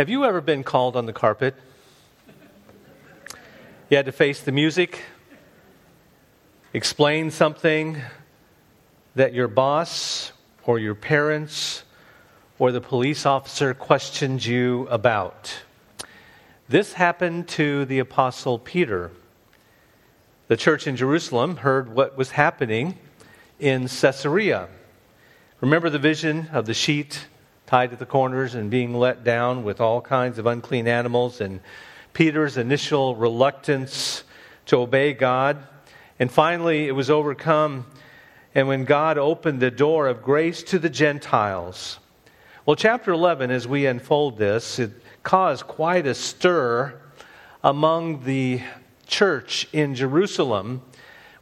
Have you ever been called on the carpet? You had to face the music, explain something that your boss or your parents or the police officer questioned you about. This happened to the Apostle Peter. The church in Jerusalem heard what was happening in Caesarea. Remember the vision of the sheet tied at the corners and being let down with all kinds of unclean animals, and Peter's initial reluctance to obey God. And finally, it was overcome, and when God opened the door of grace to the Gentiles. Well, chapter 11, as we unfold this, it caused quite a stir among the church in Jerusalem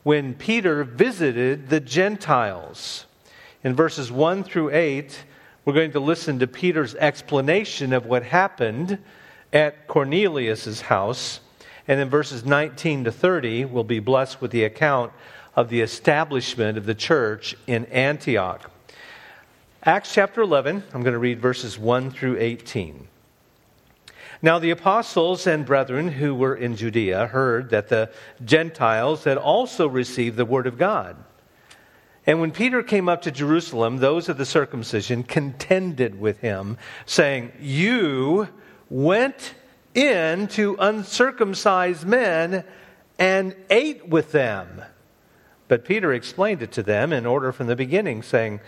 when Peter visited the Gentiles. In verses 1 through 8, we're going to listen to Peter's explanation of what happened at Cornelius' house. And in verses 19 to 30, we'll be blessed with the account of the establishment of the church in Antioch. Acts chapter 11, I'm going to read verses 1 through 18. Now, the apostles and brethren who were in Judea heard that the Gentiles had also received the word of God. And when Peter came up to Jerusalem, those of the circumcision contended with him, saying, You went in to uncircumcised men and ate with them. But Peter explained it to them in order from the beginning, saying,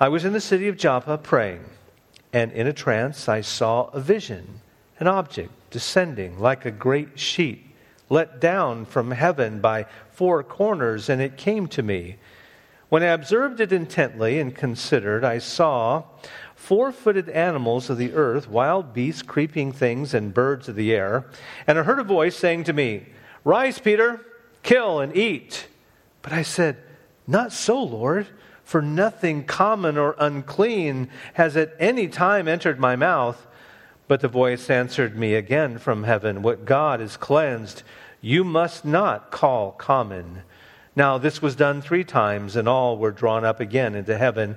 I was in the city of Joppa praying, and in a trance I saw a vision, an object descending like a great sheet, let down from heaven by four corners, and it came to me. When I observed it intently and considered, I saw four footed animals of the earth, wild beasts, creeping things, and birds of the air. And I heard a voice saying to me, Rise, Peter, kill and eat. But I said, Not so, Lord, for nothing common or unclean has at any time entered my mouth. But the voice answered me again from heaven, What God has cleansed, you must not call common. Now, this was done three times, and all were drawn up again into heaven.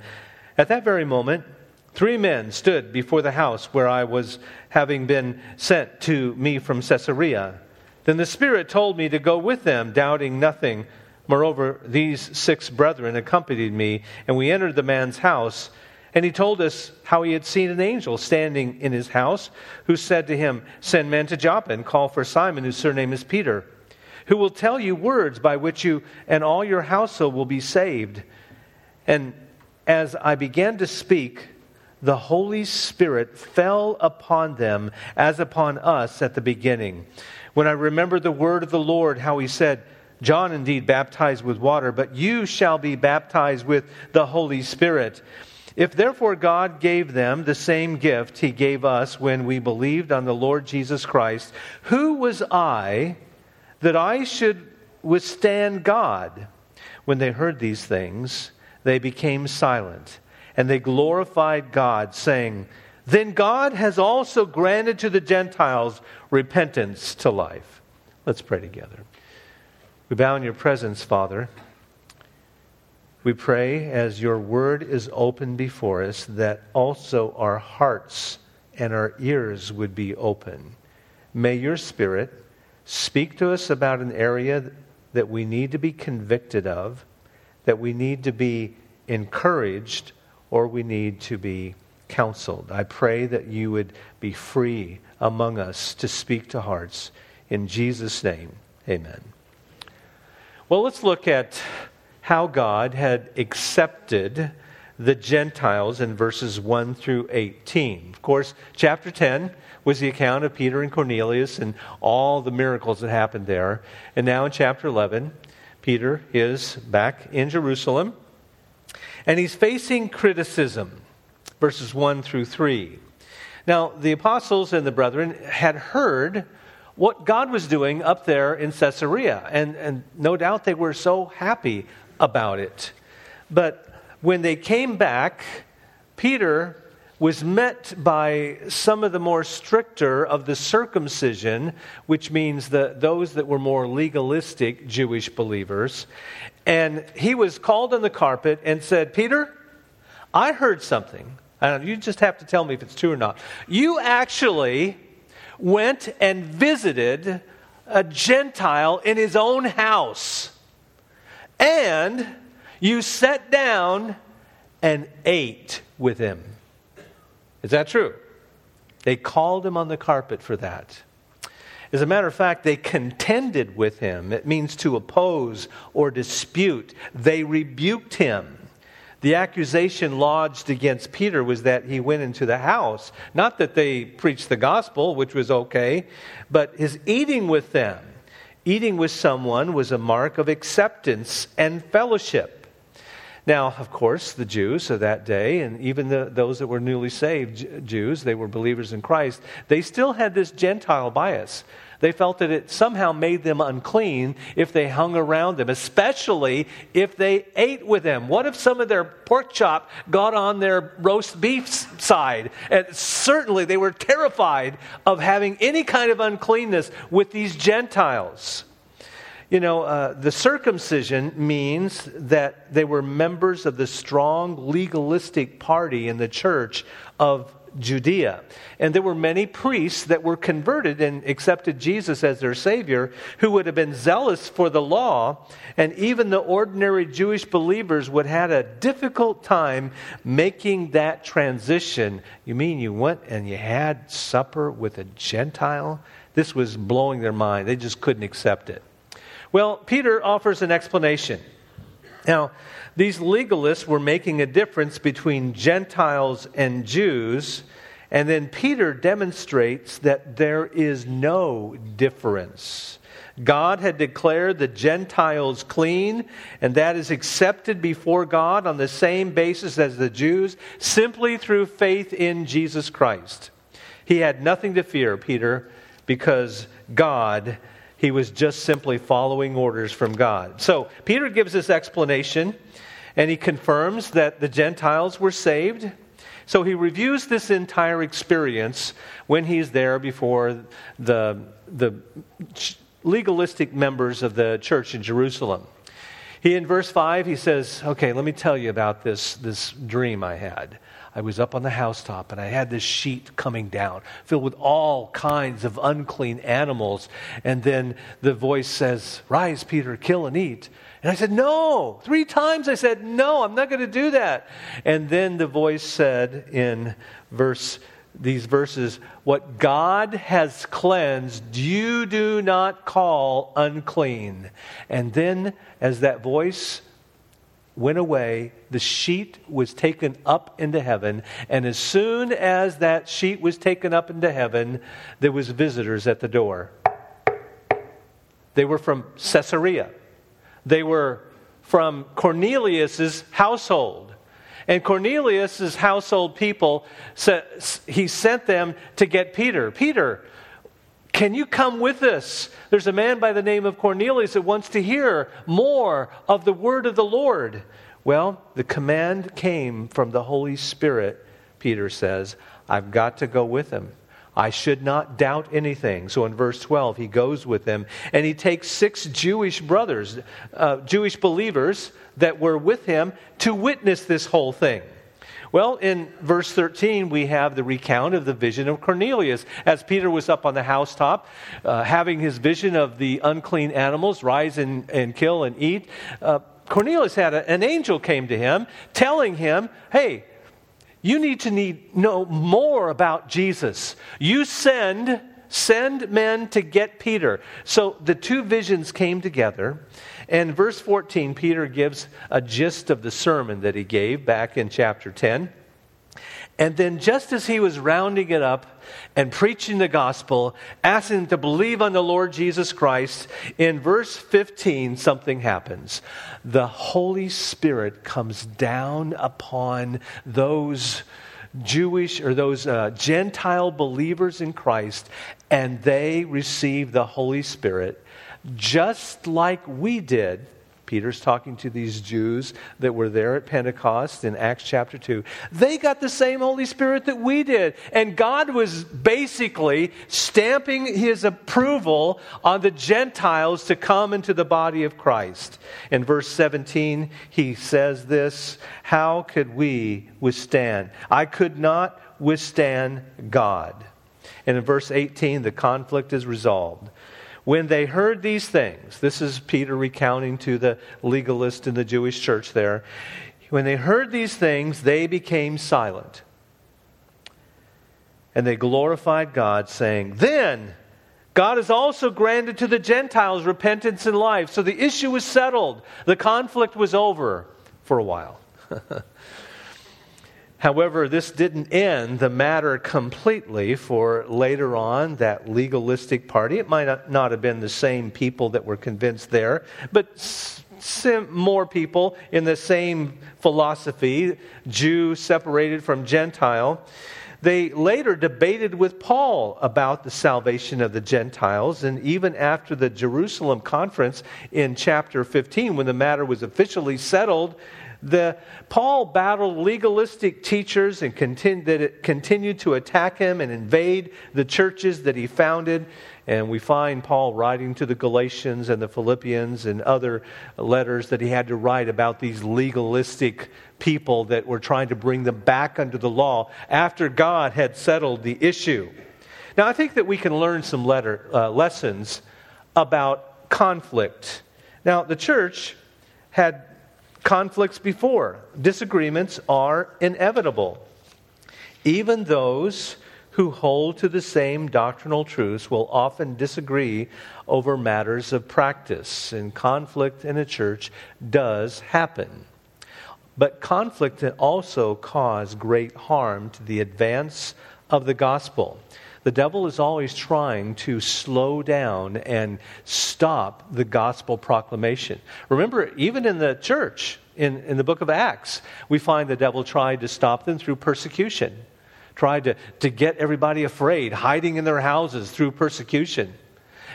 At that very moment, three men stood before the house where I was having been sent to me from Caesarea. Then the Spirit told me to go with them, doubting nothing. Moreover, these six brethren accompanied me, and we entered the man's house. And he told us how he had seen an angel standing in his house, who said to him, Send men to Joppa and call for Simon, whose surname is Peter who will tell you words by which you and all your household will be saved. And as I began to speak, the Holy Spirit fell upon them as upon us at the beginning. When I remember the word of the Lord, how he said, John indeed baptized with water, but you shall be baptized with the Holy Spirit. If therefore God gave them the same gift he gave us when we believed on the Lord Jesus Christ, who was I that I should withstand God. When they heard these things, they became silent, and they glorified God, saying, Then God has also granted to the Gentiles repentance to life. Let's pray together. We bow in your presence, Father. We pray as your word is open before us that also our hearts and our ears would be open. May your spirit Speak to us about an area that we need to be convicted of, that we need to be encouraged, or we need to be counseled. I pray that you would be free among us to speak to hearts. In Jesus' name, amen. Well, let's look at how God had accepted the Gentiles in verses 1 through 18. Of course, chapter 10 was the account of Peter and Cornelius and all the miracles that happened there. And now in chapter 11, Peter is back in Jerusalem and he's facing criticism, verses 1 through 3. Now, the apostles and the brethren had heard what God was doing up there in Caesarea, and, and no doubt they were so happy about it. But when they came back, Peter was met by some of the more stricter of the circumcision, which means the, those that were more legalistic Jewish believers. And he was called on the carpet and said, Peter, I heard something you just have to tell me if it's true or not. You actually went and visited a Gentile in his own house. And you sat down and ate with him. Is that true? They called him on the carpet for that. As a matter of fact, they contended with him. It means to oppose or dispute. They rebuked him. The accusation lodged against Peter was that he went into the house. Not that they preached the gospel, which was okay, but his eating with them. Eating with someone was a mark of acceptance and fellowship. Now, of course, the Jews of that day, and even the, those that were newly saved Jews, they were believers in Christ, they still had this Gentile bias. They felt that it somehow made them unclean if they hung around them, especially if they ate with them. What if some of their pork chop got on their roast beef side? And certainly they were terrified of having any kind of uncleanness with these Gentiles. You know, uh, the circumcision means that they were members of the strong legalistic party in the church of Judea. And there were many priests that were converted and accepted Jesus as their Savior who would have been zealous for the law. And even the ordinary Jewish believers would have had a difficult time making that transition. You mean you went and you had supper with a Gentile? This was blowing their mind. They just couldn't accept it. Well, Peter offers an explanation. Now, these legalists were making a difference between Gentiles and Jews, and then Peter demonstrates that there is no difference. God had declared the Gentiles clean, and that is accepted before God on the same basis as the Jews, simply through faith in Jesus Christ. He had nothing to fear, Peter, because God he was just simply following orders from God. So Peter gives this explanation and he confirms that the Gentiles were saved. So he reviews this entire experience when he's there before the, the legalistic members of the church in Jerusalem. He, in verse 5, he says, Okay, let me tell you about this, this dream I had. I was up on the housetop and I had this sheet coming down filled with all kinds of unclean animals. And then the voice says, Rise, Peter, kill and eat. And I said, No. Three times I said, No, I'm not going to do that. And then the voice said in verse these verses, what God has cleansed, you do not call unclean. And then, as that voice went away, the sheet was taken up into heaven, and as soon as that sheet was taken up into heaven, there was visitors at the door. They were from Caesarea. They were from Cornelius's household. And Cornelius's household people, he sent them to get Peter. Peter, can you come with us? There's a man by the name of Cornelius that wants to hear more of the word of the Lord. Well, the command came from the Holy Spirit, Peter says. I've got to go with him. I should not doubt anything. So in verse 12, he goes with them and he takes six Jewish brothers, uh, Jewish believers that were with him to witness this whole thing. Well, in verse 13, we have the recount of the vision of Cornelius. As Peter was up on the housetop, uh, having his vision of the unclean animals rise and, and kill and eat, uh, Cornelius had a, an angel came to him telling him, hey, you need to need, know more about Jesus. You send, send men to get Peter. So the two visions came together. And verse 14, Peter gives a gist of the sermon that he gave back in chapter 10. And then, just as he was rounding it up and preaching the gospel, asking them to believe on the Lord Jesus Christ, in verse 15, something happens. The Holy Spirit comes down upon those Jewish or those uh, Gentile believers in Christ, and they receive the Holy Spirit just like we did Peter's talking to these Jews that were there at Pentecost in Acts chapter 2. They got the same Holy Spirit that we did. And God was basically stamping his approval on the Gentiles to come into the body of Christ. In verse 17, he says this How could we withstand? I could not withstand God. And in verse 18, the conflict is resolved. When they heard these things, this is Peter recounting to the legalist in the Jewish church there. When they heard these things, they became silent. And they glorified God, saying, Then God has also granted to the Gentiles repentance and life. So the issue was settled. The conflict was over for a while. However, this didn't end the matter completely for later on that legalistic party. It might not have been the same people that were convinced there, but more people in the same philosophy, Jew separated from Gentile. They later debated with Paul about the salvation of the Gentiles, and even after the Jerusalem conference in chapter 15, when the matter was officially settled, the, Paul battled legalistic teachers and continu- that continued to attack him and invade the churches that he founded. And we find Paul writing to the Galatians and the Philippians and other letters that he had to write about these legalistic people that were trying to bring them back under the law after God had settled the issue. Now, I think that we can learn some letter, uh, lessons about conflict. Now, the church had conflicts before. Disagreements are inevitable. Even those who hold to the same doctrinal truths will often disagree over matters of practice, and conflict in a church does happen. But conflict can also cause great harm to the advance of the gospel. The devil is always trying to slow down and stop the gospel proclamation. Remember, even in the church, in, in the book of Acts, we find the devil tried to stop them through persecution, tried to, to get everybody afraid, hiding in their houses through persecution.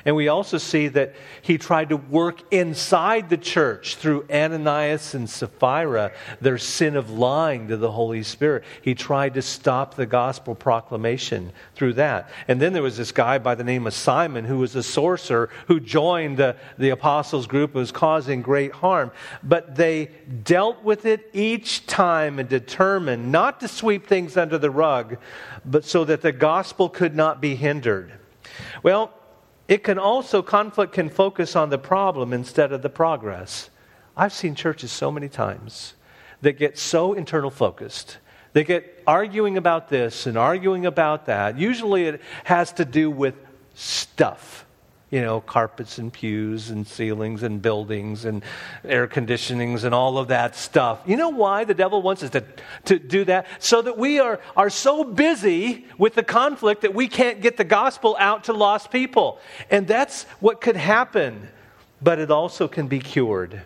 And we also see that he tried to work inside the church through Ananias and Sapphira, their sin of lying to the Holy Spirit. He tried to stop the gospel proclamation through that. And then there was this guy by the name of Simon who was a sorcerer who joined the, the apostles' group and was causing great harm. But they dealt with it each time and determined not to sweep things under the rug, but so that the gospel could not be hindered. Well, it can also, conflict can focus on the problem instead of the progress. I've seen churches so many times that get so internal focused. They get arguing about this and arguing about that. Usually it has to do with stuff you know, carpets and pews and ceilings and buildings and air conditionings and all of that stuff. You know why the devil wants us to, to do that? So that we are, are so busy with the conflict that we can't get the gospel out to lost people. And that's what could happen, but it also can be cured.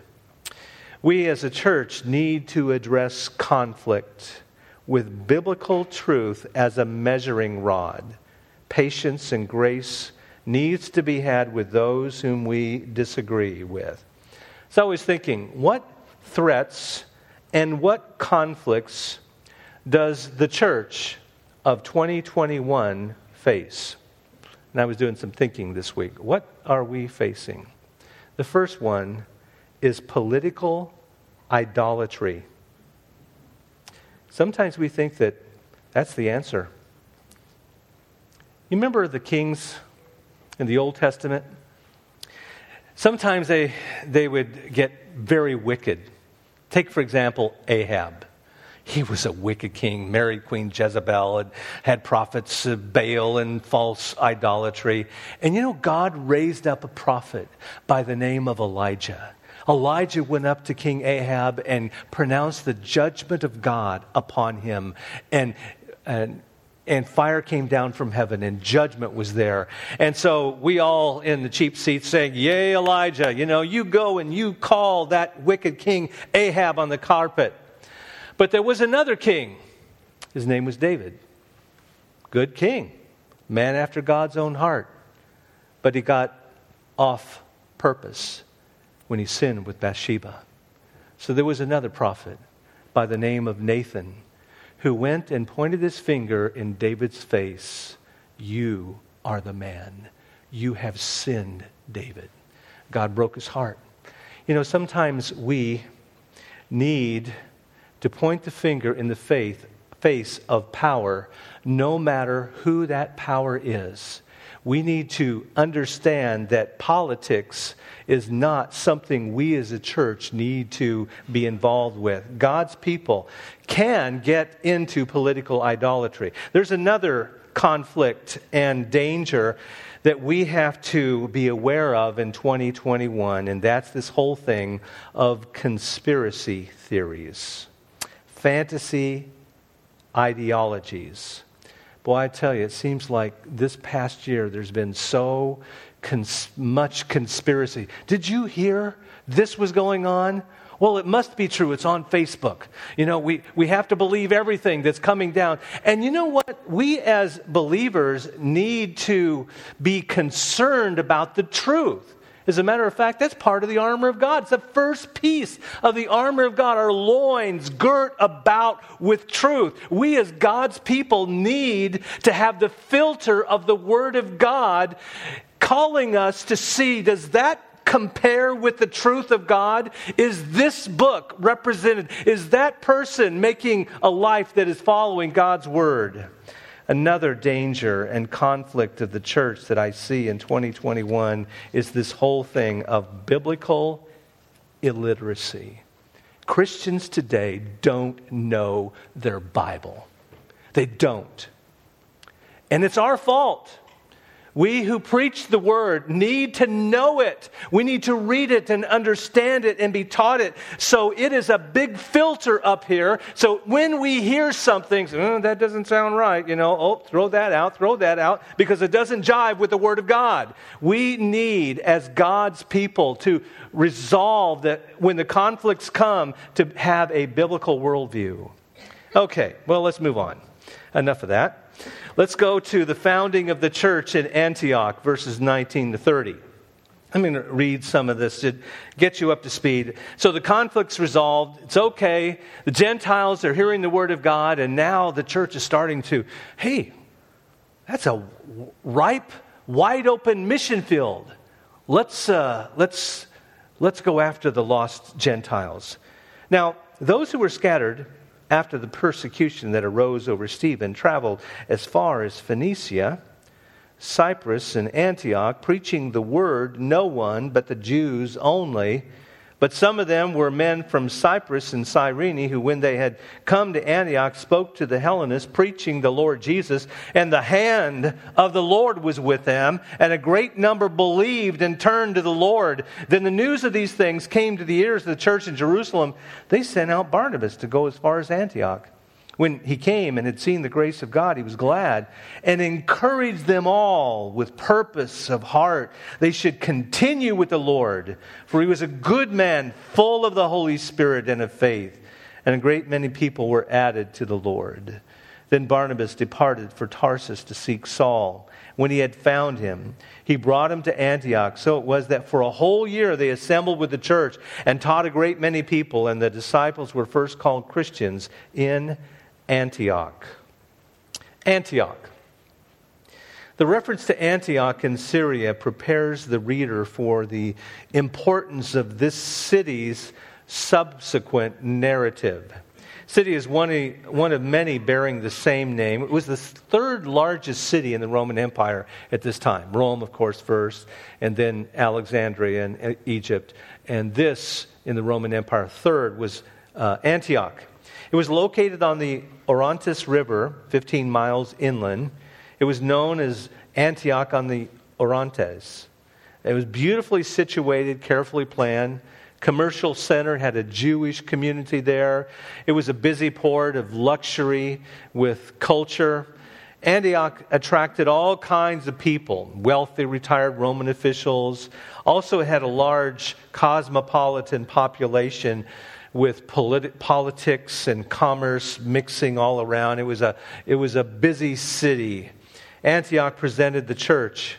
We as a church need to address conflict with biblical truth as a measuring rod, patience and grace needs to be had with those whom we disagree with. So I was thinking, what threats and what conflicts does the church of 2021 face? And I was doing some thinking this week. What are we facing? The first one is political idolatry. Sometimes we think that that's the answer. You remember the kings in the Old Testament. Sometimes they, they would get very wicked. Take, for example, Ahab. He was a wicked king, married Queen Jezebel, and had prophets of Baal and false idolatry. And you know, God raised up a prophet by the name of Elijah. Elijah went up to King Ahab and pronounced the judgment of God upon him. And, and and fire came down from heaven and judgment was there. And so we all in the cheap seats saying, Yay, Elijah, you know, you go and you call that wicked king Ahab on the carpet. But there was another king. His name was David. Good king, man after God's own heart. But he got off purpose. when he sinned with Bathsheba. So there was another prophet by the name of Nathan who went and pointed his finger in David's face. You are the man. You have sinned, David. God broke his heart. You know, sometimes we need to point the finger in the faith, face of power, no matter who that power is. We need to understand that politics is not something we as a church need to be involved with. God's people can get into political idolatry. There's another conflict and danger that we have to be aware of in 2021, and that's this whole thing of conspiracy theories, fantasy ideologies. Boy, I tell you, it seems like this past year there's been so cons- much conspiracy. Did you hear this was going on? Well, it must be true. It's on Facebook. You know, we, we have to believe everything that's coming down. And you know what? We as believers need to be concerned about the truth. As a matter of fact, that's part of the armor of God. It's the first piece of the armor of God, our loins girt about with truth. We, as God's people, need to have the filter of the Word of God calling us to see does that compare with the truth of God? Is this book represented? Is that person making a life that is following God's word? Another danger and conflict of the church that I see in 2021 is this whole thing of biblical illiteracy. Christians today don't know their Bible. They don't. And it's our fault. We who preach the word need to know it. We need to read it and understand it and be taught it. So it is a big filter up here. So when we hear something, oh, that doesn't sound right, you know, oh, throw that out, throw that out, because it doesn't jive with the word of God. We need, as God's people, to resolve that when the conflicts come, to have a biblical worldview. Okay, well, let's move on. Enough of that. Let's go to the founding of the church in Antioch, verses 19 to 30. I'm going to read some of this to get you up to speed. So the conflict's resolved. It's okay. The Gentiles are hearing the word of God, and now the church is starting to, hey, that's a ripe, wide open mission field. Let's, uh, let's, let's go after the lost Gentiles. Now, those who were scattered after the persecution that arose over Stephen, traveled as far as Phoenicia, Cyprus, and Antioch, preaching the word, no one but the Jews only. But some of them were men from Cyprus and Cyrene who, when they had come to Antioch, spoke to the Hellenists, preaching the Lord Jesus. And the hand of the Lord was with them, and a great number believed and turned to the Lord. Then the news of these things came to the ears of the church in Jerusalem. They sent out Barnabas to go as far as Antioch. When he came and had seen the grace of God, he was glad and encouraged them all with purpose of heart. They should continue with the Lord, for he was a good man, full of the Holy Spirit and of faith. And a great many people were added to the Lord. Then Barnabas departed for Tarsus to seek Saul. When he had found him, he brought him to Antioch. So it was that for a whole year they assembled with the church and taught a great many people, and the disciples were first called Christians in Antioch. Antioch. Antioch. The reference to Antioch in Syria prepares the reader for the importance of this city's subsequent narrative. City is one of, one of many bearing the same name. It was the third largest city in the Roman Empire at this time. Rome, of course, first, and then Alexandria and Egypt. And this, in the Roman Empire, third was uh, Antioch. It was located on the Orontes River, 15 miles inland. It was known as Antioch on the Orontes. It was beautifully situated, carefully planned. Commercial center had a Jewish community there. It was a busy port of luxury with culture. Antioch attracted all kinds of people, wealthy retired Roman officials. Also it had a large cosmopolitan population with politi- politics and commerce mixing all around. It was, a, it was a busy city. Antioch presented the church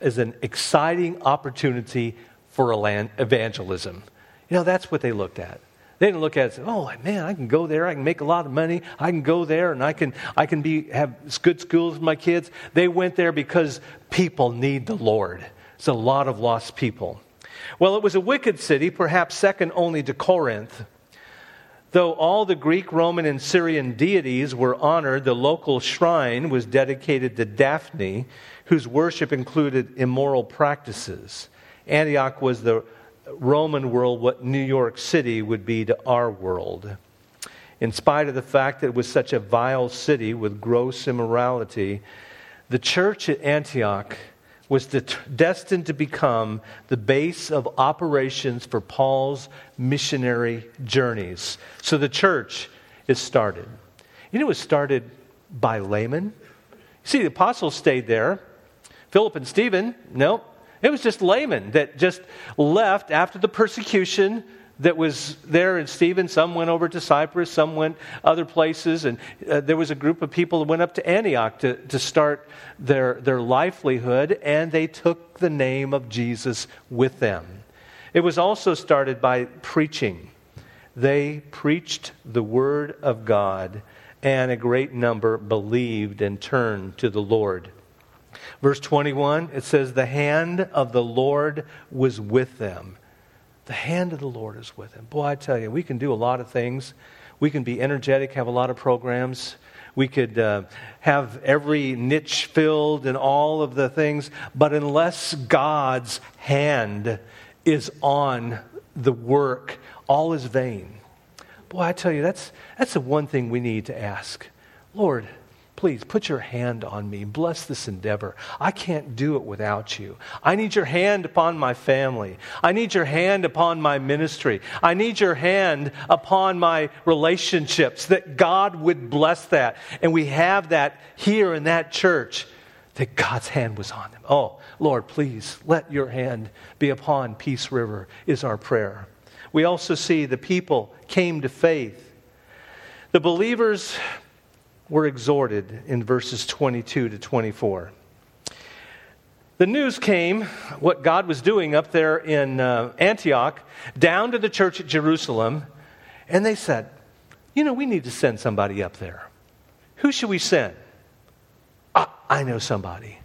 as an exciting opportunity for evangelism. You know, that's what they looked at. They didn't look at it and say, "Oh man, I can go there. I can make a lot of money. I can go there, and I can I can be have good schools for my kids." They went there because people need the Lord. It's a lot of lost people. Well, it was a wicked city, perhaps second only to Corinth. Though all the Greek, Roman, and Syrian deities were honored, the local shrine was dedicated to Daphne, whose worship included immoral practices. Antioch was the Roman world what New York City would be to our world. In spite of the fact that it was such a vile city with gross immorality, the church at Antioch was destined to become the base of operations for Paul's missionary journeys. So the church is started. You know, it was started by laymen. See, the apostles stayed there. Philip and Stephen, no, it was just laymen that just left after the persecution that was there in Stephen. Some went over to Cyprus, some went other places, and uh, there was a group of people that went up to Antioch to, to start their, their livelihood, and they took the name of Jesus with them. It was also started by preaching. They preached the Word of God, and a great number believed and turned to the Lord. Verse 21, it says, The hand of the Lord was with them. The hand of the Lord is with him. Boy, I tell you, we can do a lot of things. We can be energetic, have a lot of programs. We could uh, have every niche filled and all of the things. But unless God's hand is on the work, all is vain. Boy, I tell you, that's, that's the one thing we need to ask. Lord, Please put your hand on me. Bless this endeavor. I can't do it without you. I need your hand upon my family. I need your hand upon my ministry. I need your hand upon my relationships, that God would bless that. And we have that here in that church, that God's hand was on them. Oh, Lord, please let your hand be upon Peace River, is our prayer. We also see the people came to faith. The believers were exhorted in verses 22 to 24. The news came, what God was doing up there in uh, Antioch, down to the church at Jerusalem, and they said, You know, we need to send somebody up there. Who should we send? I know somebody.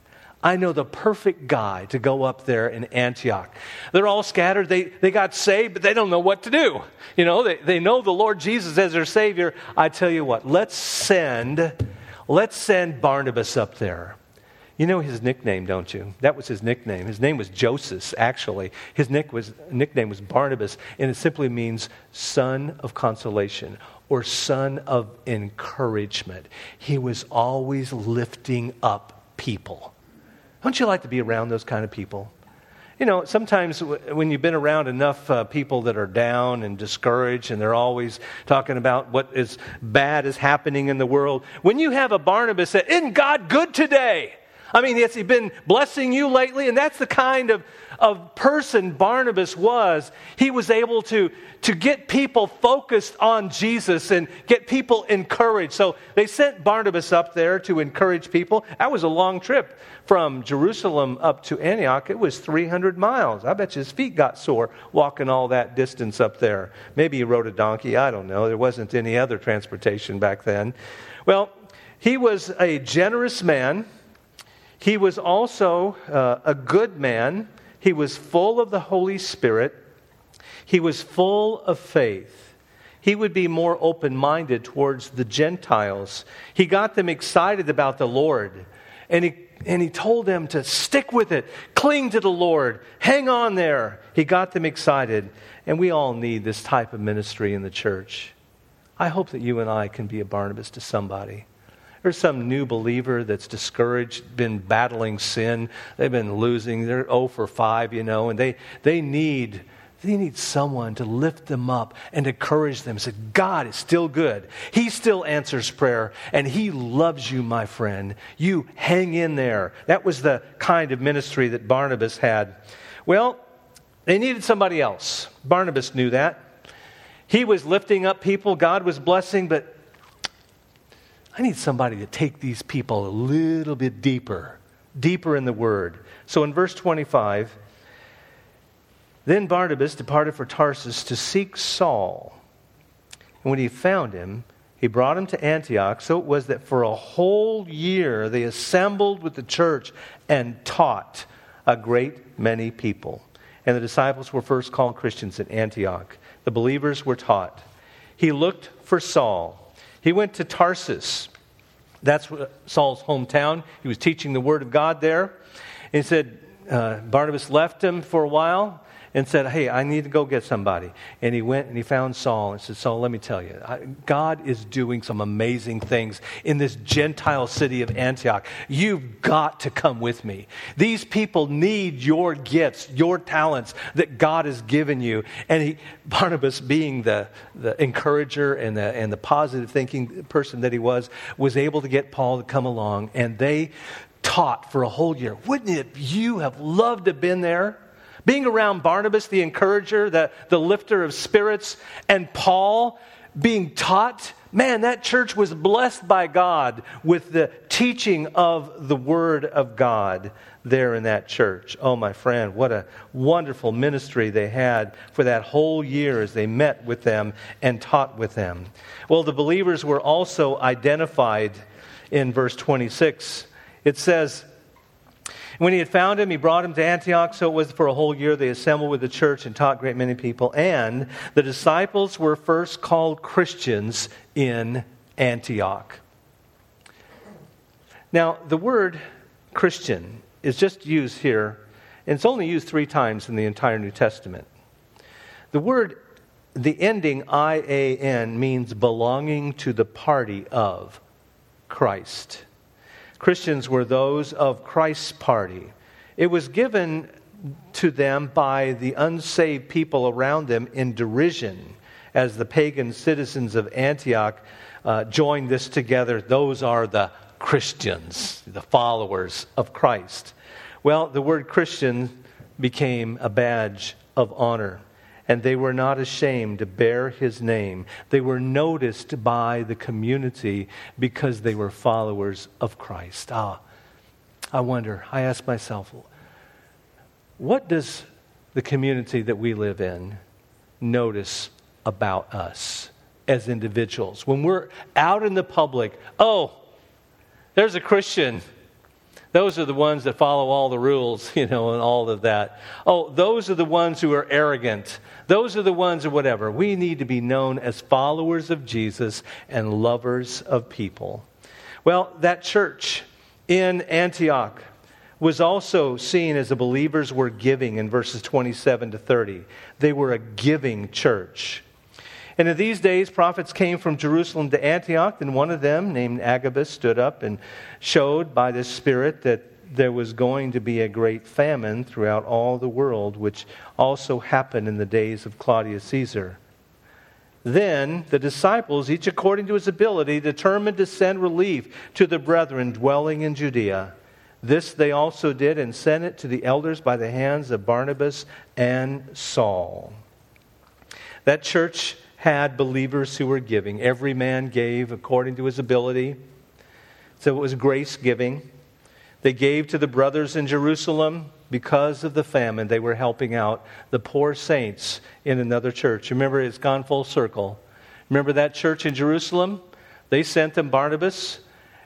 I know the perfect guy to go up there in Antioch. They're all scattered. They, they got saved, but they don't know what to do. You know, they, they know the Lord Jesus as their Savior. I tell you what, let's send, let's send Barnabas up there. You know his nickname, don't you? That was his nickname. His name was Joseph, actually. His nick was, nickname was Barnabas, and it simply means son of consolation or son of encouragement. He was always lifting up people. Don't you like to be around those kind of people? You know, sometimes when you've been around enough uh, people that are down and discouraged and they're always talking about what is bad is happening in the world, when you have a Barnabas that, isn't God good today? I mean, has he been blessing you lately? And that's the kind of of person Barnabas was, he was able to, to get people focused on Jesus and get people encouraged. So they sent Barnabas up there to encourage people. That was a long trip from Jerusalem up to Antioch. It was 300 miles. I bet his feet got sore walking all that distance up there. Maybe he rode a donkey. I don't know. There wasn't any other transportation back then. Well, he was a generous man. He was also uh, a good man. He was full of the Holy Spirit. He was full of faith. He would be more open minded towards the Gentiles. He got them excited about the Lord. And he, and he told them to stick with it, cling to the Lord, hang on there. He got them excited. And we all need this type of ministry in the church. I hope that you and I can be a Barnabas to somebody. There's some new believer that's discouraged, been battling sin. They've been losing. They're 0 for 5, you know, and they, they need they need someone to lift them up and encourage them. Say, God is still good. He still answers prayer, and He loves you, my friend. You hang in there. That was the kind of ministry that Barnabas had. Well, they needed somebody else. Barnabas knew that. He was lifting up people, God was blessing, but I need somebody to take these people a little bit deeper, deeper in the Word. So in verse 25, Then Barnabas departed for Tarsus to seek Saul. And when he found him, he brought him to Antioch. So it was that for a whole year they assembled with the church and taught a great many people. And the disciples were first called Christians in Antioch. The believers were taught. He looked for Saul. He went to Tarsus. That's Saul's hometown. He was teaching the word of God there. And he said, uh, Barnabas left him for a while and said, Hey, I need to go get somebody. And he went and he found Saul and said, Saul, let me tell you, God is doing some amazing things in this Gentile city of Antioch. You've got to come with me. These people need your gifts, your talents that God has given you. And he, Barnabas, being the, the encourager and the, and the positive thinking person that he was, was able to get Paul to come along. And they taught for a whole year. Wouldn't it, you have loved to have been there? Being around Barnabas, the encourager, the, the lifter of spirits, and Paul being taught, man, that church was blessed by God with the teaching of the Word of God there in that church. Oh, my friend, what a wonderful ministry they had for that whole year as they met with them and taught with them. Well, the believers were also identified in verse 26. It says, when he had found him, he brought him to Antioch. So it was for a whole year they assembled with the church and taught great many people. And the disciples were first called Christians in Antioch. Now, the word Christian is just used here, and it's only used three times in the entire New Testament. The word, the ending I A N, means belonging to the party of Christ. Christians were those of Christ's party. It was given to them by the unsaved people around them in derision as the pagan citizens of Antioch uh, joined this together. Those are the Christians, the followers of Christ. Well, the word Christian became a badge of honor and they were not ashamed to bear his name. They were noticed by the community because they were followers of Christ. Ah, I wonder, I ask myself, what does the community that we live in notice about us as individuals? When we're out in the public, oh, there's a Christian those are the ones that follow all the rules, you know, and all of that. Oh, those are the ones who are arrogant. Those are the ones or whatever. We need to be known as followers of Jesus and lovers of people. Well, that church in Antioch was also seen as the believers were giving in verses 27 to 30. They were a giving church. And in these days, prophets came from Jerusalem to Antioch, and one of them, named Agabus, stood up and showed by the Spirit that there was going to be a great famine throughout all the world, which also happened in the days of Claudius Caesar. Then the disciples, each according to his ability, determined to send relief to the brethren dwelling in Judea. This they also did and sent it to the elders by the hands of Barnabas and Saul. That church had believers who were giving. Every man gave according to his ability. So it was grace giving. They gave to the brothers in Jerusalem because of the famine. They were helping out the poor saints in another church. Remember, it's gone full circle. Remember that church in Jerusalem? They sent them Barnabas,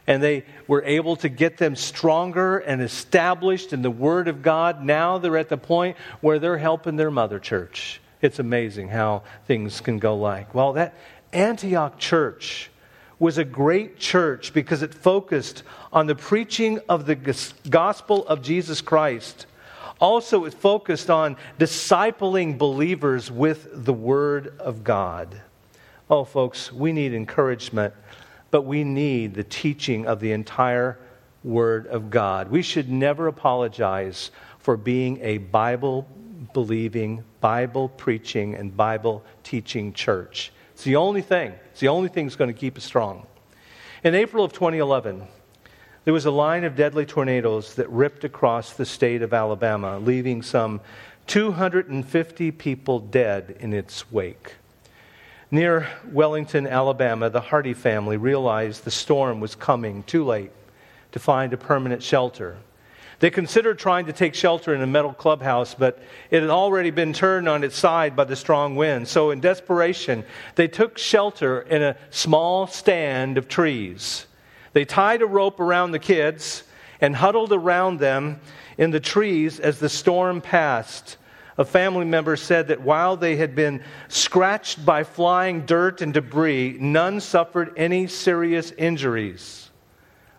and they were able to get them stronger and established in the Word of God. Now they're at the point where they're helping their mother church. It's amazing how things can go like. Well, that Antioch church was a great church because it focused on the preaching of the gospel of Jesus Christ. Also, it focused on discipling believers with the Word of God. Oh, folks, we need encouragement, but we need the teaching of the entire Word of God. We should never apologize for being a Bible believing, Bible preaching, and Bible teaching church. It's the only thing. It's the only thing that's going to keep us strong. In April of 2011, there was a line of deadly tornadoes that ripped across the state of Alabama, leaving some 250 people dead in its wake. Near Wellington, Alabama, the Hardy family realized the storm was coming too late to find a permanent shelter. They considered trying to take shelter in a metal clubhouse, but it had already been turned on its side by the strong wind. So, in desperation, they took shelter in a small stand of trees. They tied a rope around the kids and huddled around them in the trees as the storm passed. A family member said that while they had been scratched by flying dirt and debris, none suffered any serious injuries.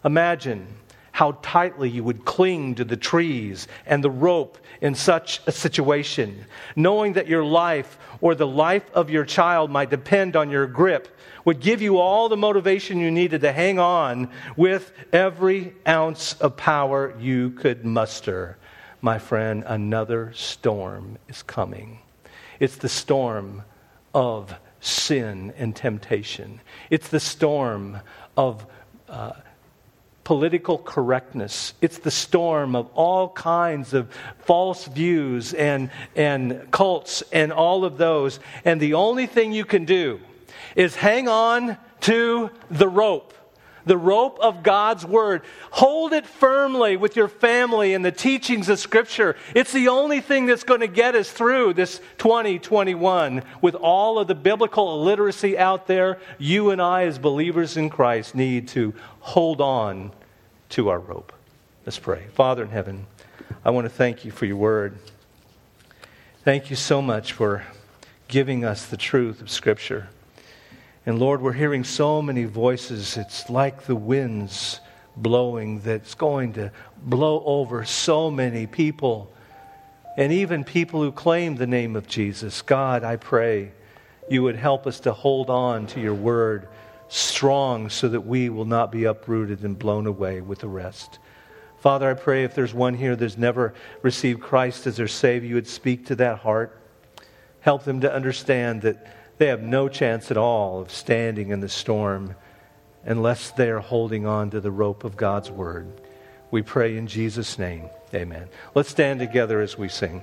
Imagine how tightly you would cling to the trees and the rope in such a situation, knowing that your life or the life of your child might depend on your grip, would give you all the motivation you needed to hang on with every ounce of power you could muster. My friend, another storm is coming. It's the storm of sin and temptation, it's the storm of uh, political correctness. It's the storm of all kinds of false views and, and cults and all of those. And the only thing you can do is hang on to the rope. The rope of God's Word. Hold it firmly with your family and the teachings of Scripture. It's the only thing that's going to get us through this 2021. With all of the biblical illiteracy out there, you and I, as believers in Christ, need to hold on to our rope. Let's pray. Father in heaven, I want to thank you for your word. Thank you so much for giving us the truth of Scripture. And Lord, we're hearing so many voices. It's like the winds blowing that's going to blow over so many people. And even people who claim the name of Jesus. God, I pray you would help us to hold on to your word strong so that we will not be uprooted and blown away with the rest. Father, I pray if there's one here that's never received Christ as their Savior, you would speak to that heart. Help them to understand that they have no chance at all of standing in the storm unless they are holding on to the rope of God's Word. We pray in Jesus' name. Amen. Let's stand together as we sing.